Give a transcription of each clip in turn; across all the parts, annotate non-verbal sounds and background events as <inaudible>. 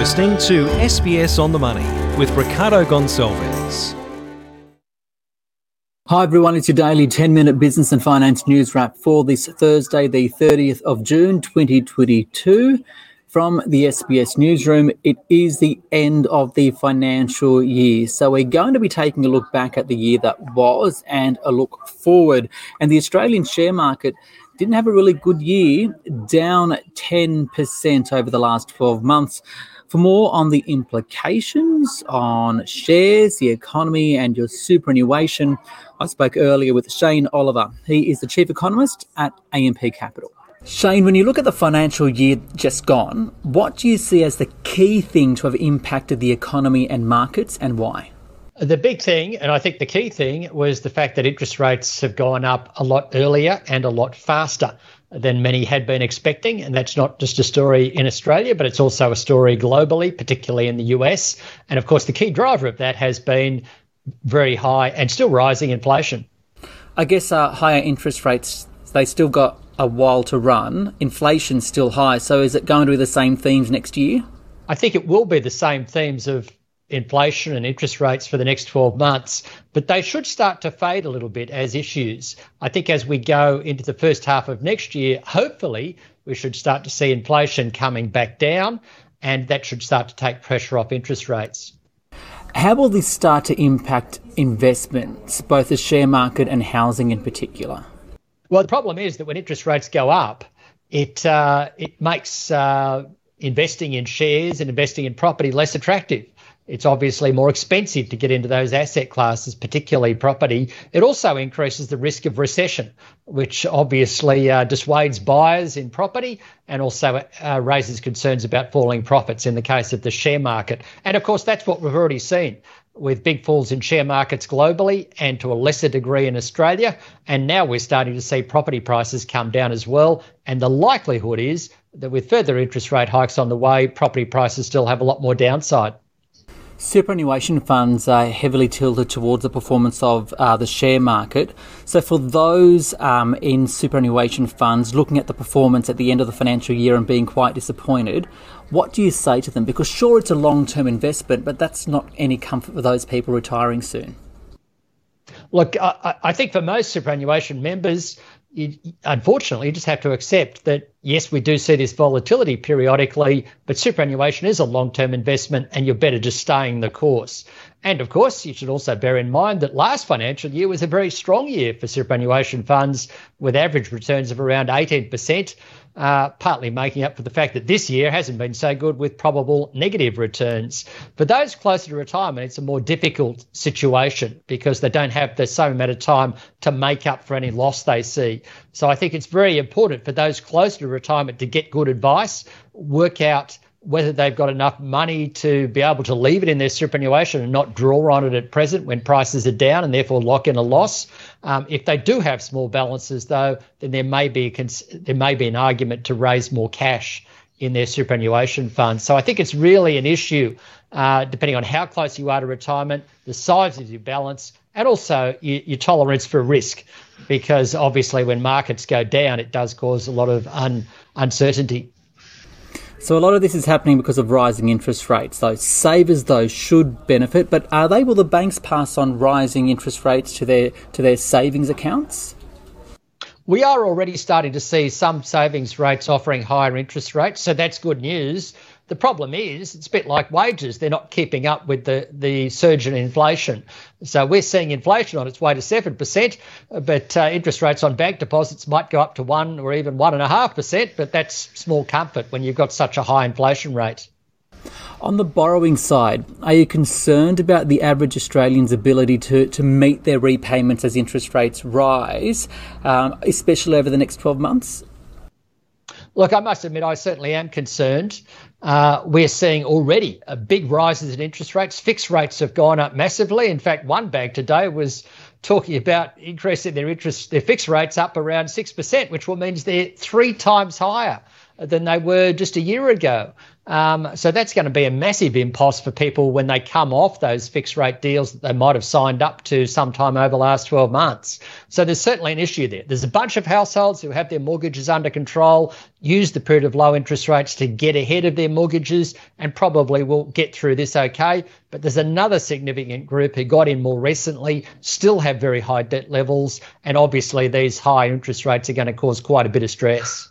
listening to SBS on the Money with Ricardo Gonçalves. Hi everyone, it's your daily 10 minute business and finance news wrap for this Thursday, the 30th of June 2022. From the SBS newsroom, it is the end of the financial year. So, we're going to be taking a look back at the year that was and a look forward. And the Australian share market didn't have a really good year, down 10% over the last 12 months. For more on the implications on shares, the economy, and your superannuation, I spoke earlier with Shane Oliver. He is the chief economist at AMP Capital. Shane, when you look at the financial year just gone, what do you see as the key thing to have impacted the economy and markets and why? The big thing, and I think the key thing, was the fact that interest rates have gone up a lot earlier and a lot faster than many had been expecting. And that's not just a story in Australia, but it's also a story globally, particularly in the US. And of course, the key driver of that has been very high and still rising inflation. I guess uh, higher interest rates, they still got a while to run. Inflation's still high. So is it going to be the same themes next year? I think it will be the same themes of inflation and interest rates for the next 12 months, but they should start to fade a little bit as issues. I think as we go into the first half of next year, hopefully we should start to see inflation coming back down, and that should start to take pressure off interest rates. How will this start to impact investments, both the share market and housing in particular? Well, the problem is that when interest rates go up, it uh, it makes uh, investing in shares and investing in property less attractive. It's obviously more expensive to get into those asset classes, particularly property. It also increases the risk of recession, which obviously uh, dissuades buyers in property and also uh, raises concerns about falling profits in the case of the share market. And of course, that's what we've already seen with big falls in share markets globally and to a lesser degree in Australia. And now we're starting to see property prices come down as well. And the likelihood is that with further interest rate hikes on the way, property prices still have a lot more downside. Superannuation funds are heavily tilted towards the performance of uh, the share market. So, for those um, in superannuation funds looking at the performance at the end of the financial year and being quite disappointed, what do you say to them? Because, sure, it's a long term investment, but that's not any comfort for those people retiring soon. Look, I, I think for most superannuation members, you, unfortunately, you just have to accept that yes, we do see this volatility periodically, but superannuation is a long term investment and you're better just staying the course. And of course, you should also bear in mind that last financial year was a very strong year for superannuation funds with average returns of around 18% uh, partly making up for the fact that this year hasn't been so good with probable negative returns. For those closer to retirement, it's a more difficult situation because they don't have the same amount of time to make up for any loss they see. So I think it's very important for those closer to retirement to get good advice, work out whether they've got enough money to be able to leave it in their superannuation and not draw on it at present when prices are down and therefore lock in a loss. Um, if they do have small balances, though, then there may be there may be an argument to raise more cash in their superannuation fund. So I think it's really an issue, uh, depending on how close you are to retirement, the size of your balance, and also your, your tolerance for risk, because obviously when markets go down, it does cause a lot of un- uncertainty. So a lot of this is happening because of rising interest rates. So savers, though, should benefit, but are they? Will the banks pass on rising interest rates to their to their savings accounts? We are already starting to see some savings rates offering higher interest rates, so that's good news. The problem is it's a bit like wages. They're not keeping up with the, the surge in inflation. So we're seeing inflation on its way to 7%, but uh, interest rates on bank deposits might go up to 1 or even 1.5%, but that's small comfort when you've got such a high inflation rate. On the borrowing side, are you concerned about the average Australian's ability to, to meet their repayments as interest rates rise, um, especially over the next 12 months? Look, I must admit, I certainly am concerned. Uh, we're seeing already a big rises in interest rates. Fixed rates have gone up massively. In fact, one bank today was talking about increasing their interest, their fixed rates up around six percent, which will means they're three times higher than they were just a year ago. Um, so that's going to be a massive impost for people when they come off those fixed rate deals that they might have signed up to sometime over the last 12 months. So there's certainly an issue there. There's a bunch of households who have their mortgages under control, use the period of low interest rates to get ahead of their mortgages, and probably will get through this okay. But there's another significant group who got in more recently, still have very high debt levels, and obviously these high interest rates are going to cause quite a bit of stress.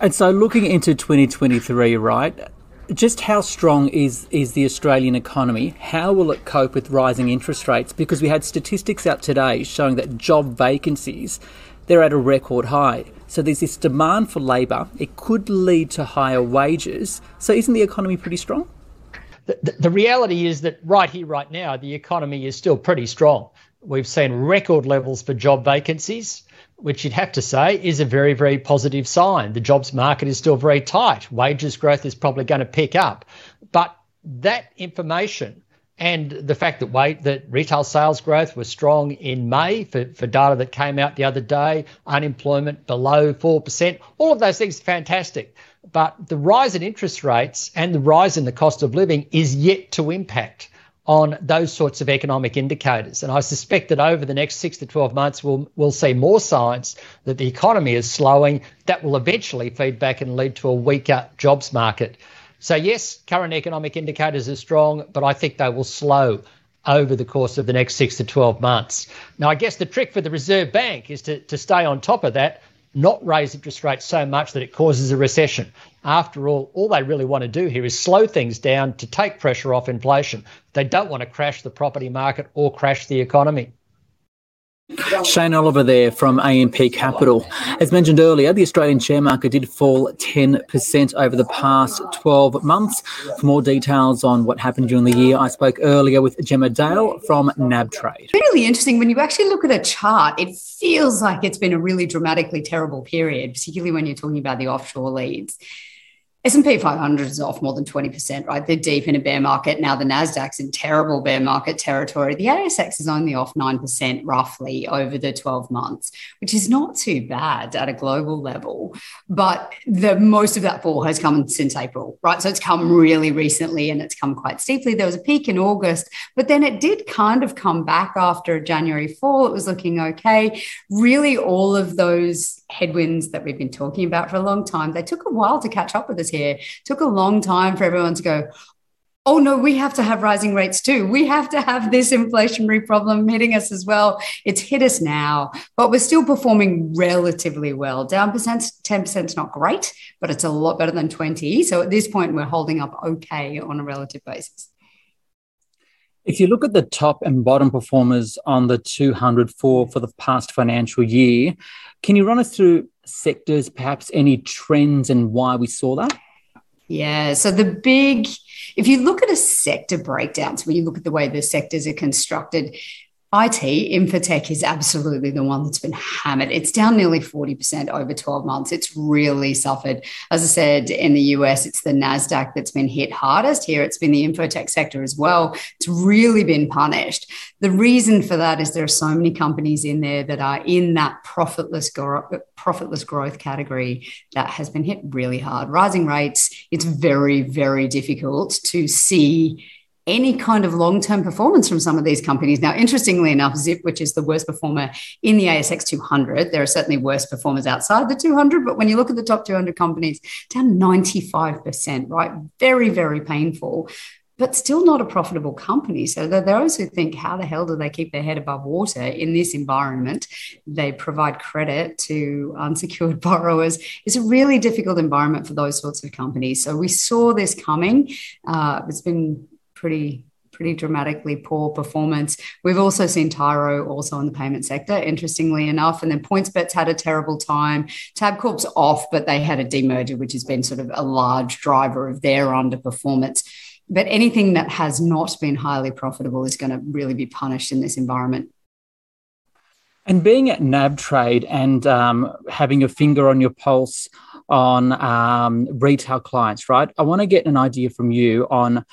And so, looking into 2023, right? just how strong is is the Australian economy? How will it cope with rising interest rates? Because we had statistics out today showing that job vacancies they're at a record high. So there's this demand for labour. It could lead to higher wages. So isn't the economy pretty strong? The, the reality is that right here, right now, the economy is still pretty strong. We've seen record levels for job vacancies which you'd have to say is a very, very positive sign. The jobs market is still very tight. Wages growth is probably going to pick up. But that information and the fact that wait that retail sales growth was strong in May for, for data that came out the other day, unemployment below 4%, all of those things are fantastic. But the rise in interest rates and the rise in the cost of living is yet to impact on those sorts of economic indicators. And I suspect that over the next six to 12 months, we'll, we'll see more signs that the economy is slowing. That will eventually feed back and lead to a weaker jobs market. So, yes, current economic indicators are strong, but I think they will slow over the course of the next six to 12 months. Now, I guess the trick for the Reserve Bank is to, to stay on top of that not raise interest rates so much that it causes a recession. After all, all they really want to do here is slow things down to take pressure off inflation. They don't want to crash the property market or crash the economy. Shane Oliver there from AMP Capital. As mentioned earlier, the Australian share market did fall 10% over the past 12 months. For more details on what happened during the year, I spoke earlier with Gemma Dale from NAB Trade. Really interesting. When you actually look at a chart, it feels like it's been a really dramatically terrible period, particularly when you're talking about the offshore leads. S&P 500 is off more than 20%, right? They're deep in a bear market. Now the Nasdaq's in terrible bear market territory. The ASX is only off 9% roughly over the 12 months, which is not too bad at a global level. But the most of that fall has come since April, right? So it's come really recently and it's come quite steeply. There was a peak in August, but then it did kind of come back after January fall. It was looking okay. Really all of those headwinds that we've been talking about for a long time, they took a while to catch up with us here. It took a long time for everyone to go, oh no, we have to have rising rates too. We have to have this inflationary problem hitting us as well. It's hit us now, but we're still performing relatively well. Down percent, 10% is not great, but it's a lot better than 20. So at this point, we're holding up okay on a relative basis. If you look at the top and bottom performers on the 200 for, for the past financial year, can you run us through sectors, perhaps any trends and why we saw that? Yeah. So the big, if you look at a sector breakdown, so when you look at the way the sectors are constructed, IT, Infotech is absolutely the one that's been hammered. It's down nearly 40% over 12 months. It's really suffered. As I said, in the US, it's the NASDAQ that's been hit hardest. Here, it's been the Infotech sector as well. It's really been punished. The reason for that is there are so many companies in there that are in that profitless, gro- profitless growth category that has been hit really hard. Rising rates, it's very, very difficult to see any kind of long term performance from some of these companies. Now, interestingly enough, Zip, which is the worst performer in the ASX 200, there are certainly worse performers outside the 200, but when you look at the top 200 companies, down 95%, right? Very, very painful. But still not a profitable company. So there are those who think, how the hell do they keep their head above water in this environment? They provide credit to unsecured <laughs> borrowers. It's a really difficult environment for those sorts of companies. So we saw this coming. Uh, it's been pretty pretty dramatically poor performance. We've also seen Tyro also in the payment sector, interestingly enough. And then PointsBet's had a terrible time. Tabcorp's off, but they had a demerger, which has been sort of a large driver of their underperformance. But anything that has not been highly profitable is going to really be punished in this environment. And being at NAB Trade and um, having your finger on your pulse on um, retail clients, right? I want to get an idea from you on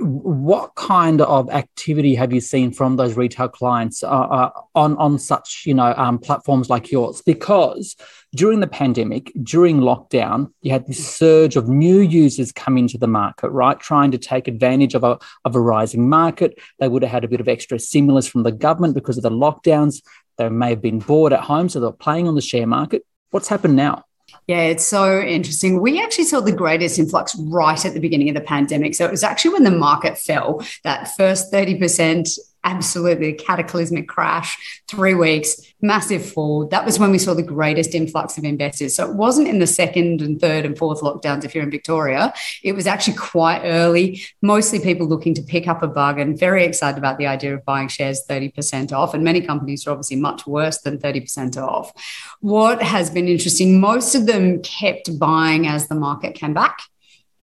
what kind of activity have you seen from those retail clients uh, uh, on on such you know um, platforms like yours? Because during the pandemic, during lockdown, you had this surge of new users come into the market, right? Trying to take advantage of a of a rising market. They would have had a bit of extra stimulus from the government because of the lockdowns. They may have been bored at home, so they're playing on the share market. What's happened now? Yeah, it's so interesting. We actually saw the greatest influx right at the beginning of the pandemic. So it was actually when the market fell, that first 30% absolutely a cataclysmic crash, three weeks, massive fall. That was when we saw the greatest influx of investors. So it wasn't in the second and third and fourth lockdowns if you're in Victoria. It was actually quite early, mostly people looking to pick up a bargain, very excited about the idea of buying shares 30% off. And many companies are obviously much worse than 30% off. What has been interesting, most of them kept buying as the market came back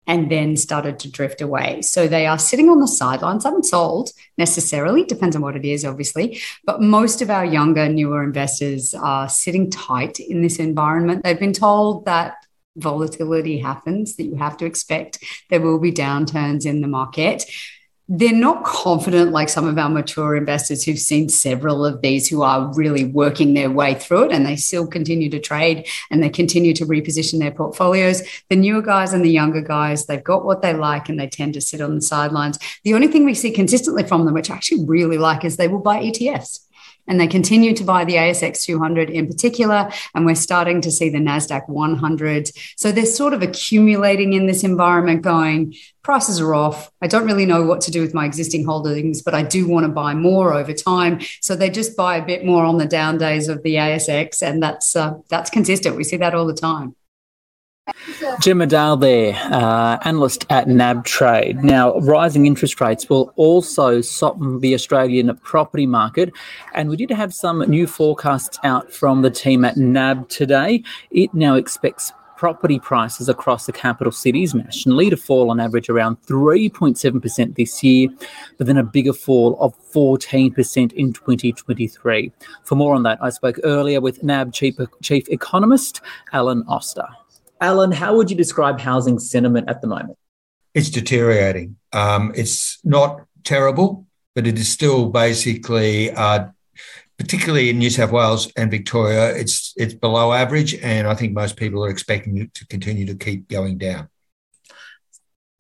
and then started to drift away. So they are sitting on the sidelines, haven't necessarily, depends on what it is, obviously. But most of our younger, newer investors are sitting tight in this environment. They've been told that volatility happens, that you have to expect there will be downturns in the market they're not confident like some of our mature investors who've seen several of these who are really working their way through it and they still continue to trade and they continue to reposition their portfolios. The newer guys and the younger guys, they've got what they like and they tend to sit on the sidelines. The only thing we see consistently from them, which I actually really like, is they will buy ETFs and they continue to buy the ASX 200 in particular. And we're starting to see the NASDAQ 100. So they're sort of accumulating in this environment, going, prices are off. I don't really know what to do with my existing holdings, but I do want to buy more over time. So they just buy a bit more on the down days of the ASX. And that's, uh, that's consistent. We see that all the time. Gemma Dale there, uh, analyst at NAB Trade. Now, rising interest rates will also soften the Australian property market. And we did have some new forecasts out from the team at NAB today. It now expects property prices across the capital cities nationally to fall on average around 3.7% this year, but then a bigger fall of 14% in 2023. For more on that, I spoke earlier with NAB Chief, Chief Economist Alan Oster. Alan, how would you describe housing sentiment at the moment? It's deteriorating. Um, it's not terrible, but it is still basically, uh, particularly in New South Wales and Victoria, it's it's below average, and I think most people are expecting it to continue to keep going down.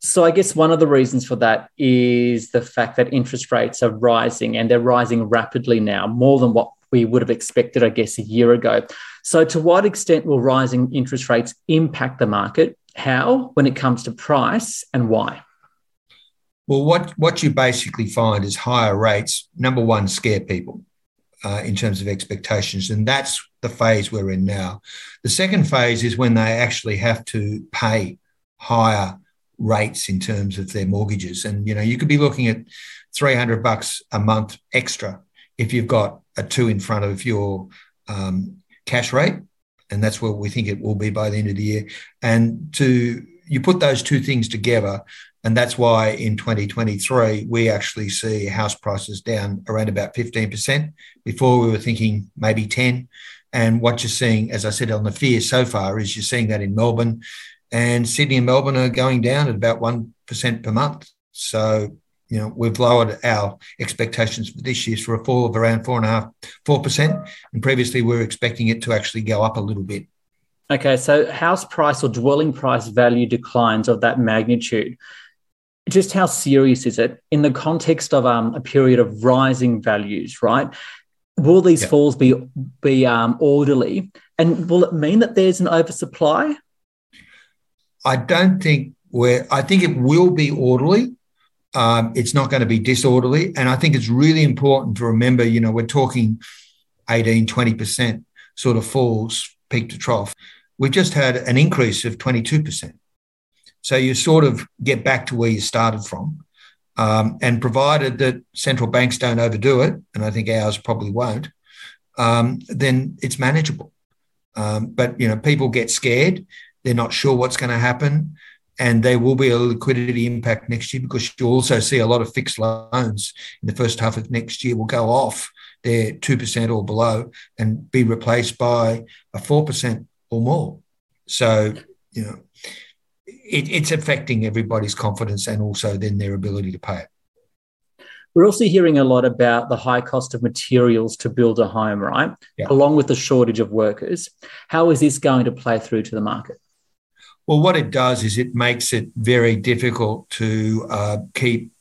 So I guess one of the reasons for that is the fact that interest rates are rising and they're rising rapidly now, more than what we would have expected, I guess, a year ago. So, to what extent will rising interest rates impact the market? How, when it comes to price, and why? Well, what, what you basically find is higher rates, number one, scare people uh, in terms of expectations. And that's the phase we're in now. The second phase is when they actually have to pay higher rates in terms of their mortgages. And, you know, you could be looking at 300 bucks a month extra if you've got a two in front of your um, cash rate, and that's where we think it will be by the end of the year. And to you put those two things together, and that's why in 2023 we actually see house prices down around about 15%. Before we were thinking maybe 10. And what you're seeing, as I said on the fear so far, is you're seeing that in Melbourne, and Sydney and Melbourne are going down at about one percent per month. So you know, we've lowered our expectations for this year for a fall of around four and a half, four percent, and previously we were expecting it to actually go up a little bit. Okay, so house price or dwelling price value declines of that magnitude. Just how serious is it in the context of um, a period of rising values? Right? Will these yep. falls be be um, orderly, and will it mean that there's an oversupply? I don't think we're. I think it will be orderly um, it's not going to be disorderly. And I think it's really important to remember, you know, we're talking 18, 20% sort of falls peak to trough. We've just had an increase of 22%. So you sort of get back to where you started from. Um, and provided that central banks don't overdo it, and I think ours probably won't, um, then it's manageable. Um, but you know, people get scared; they're not sure what's going to happen and there will be a liquidity impact next year because you'll also see a lot of fixed loans in the first half of next year will go off their 2% or below and be replaced by a 4% or more. So, you know, it, it's affecting everybody's confidence and also then their ability to pay it. We're also hearing a lot about the high cost of materials to build a home, right? Yeah. Along with the shortage of workers. How is this going to play through to the market? Well, what it does is it makes it very difficult to uh, keep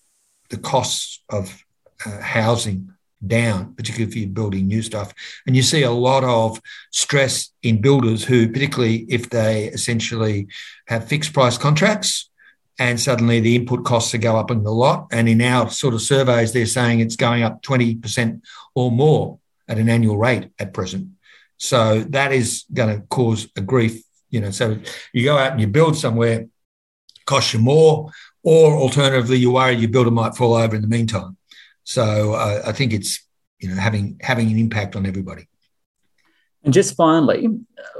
the costs of uh, housing down, particularly if you're building new stuff. And you see a lot of stress in builders who, particularly if they essentially have fixed price contracts and suddenly the input costs are go up in the lot. And in our sort of surveys, they're saying it's going up 20% or more at an annual rate at present. So that is going to cause a grief, you know. So you go out and you build somewhere, costs you more, or alternatively, you worry your builder might fall over in the meantime. So uh, I think it's you know having having an impact on everybody. And just finally,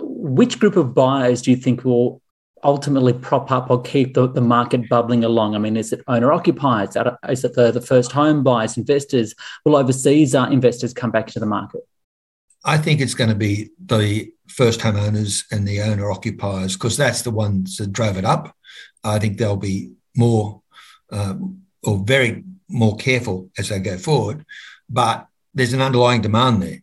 which group of buyers do you think will ultimately prop up or keep the, the market bubbling along? I mean, is it owner occupiers? Is it the, the first home buyers, investors? Will overseas uh, investors come back to the market? I think it's going to be the first homeowners and the owner occupiers because that's the ones that drove it up. I think they'll be more um, or very more careful as they go forward. But there's an underlying demand there.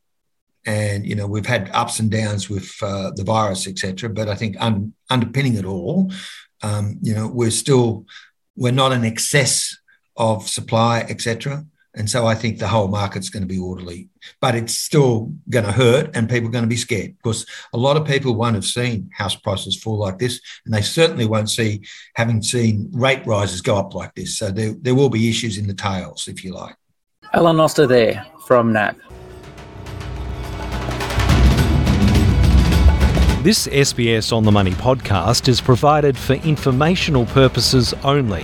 And, you know, we've had ups and downs with uh, the virus, etc. But I think un- underpinning it all, um, you know, we're still, we're not in excess of supply, etc. And so I think the whole market's going to be orderly, but it's still going to hurt and people are going to be scared because a lot of people won't have seen house prices fall like this. And they certainly won't see having seen rate rises go up like this. So there, there will be issues in the tails, if you like. Alan Oster there from NAB. This SBS On the Money podcast is provided for informational purposes only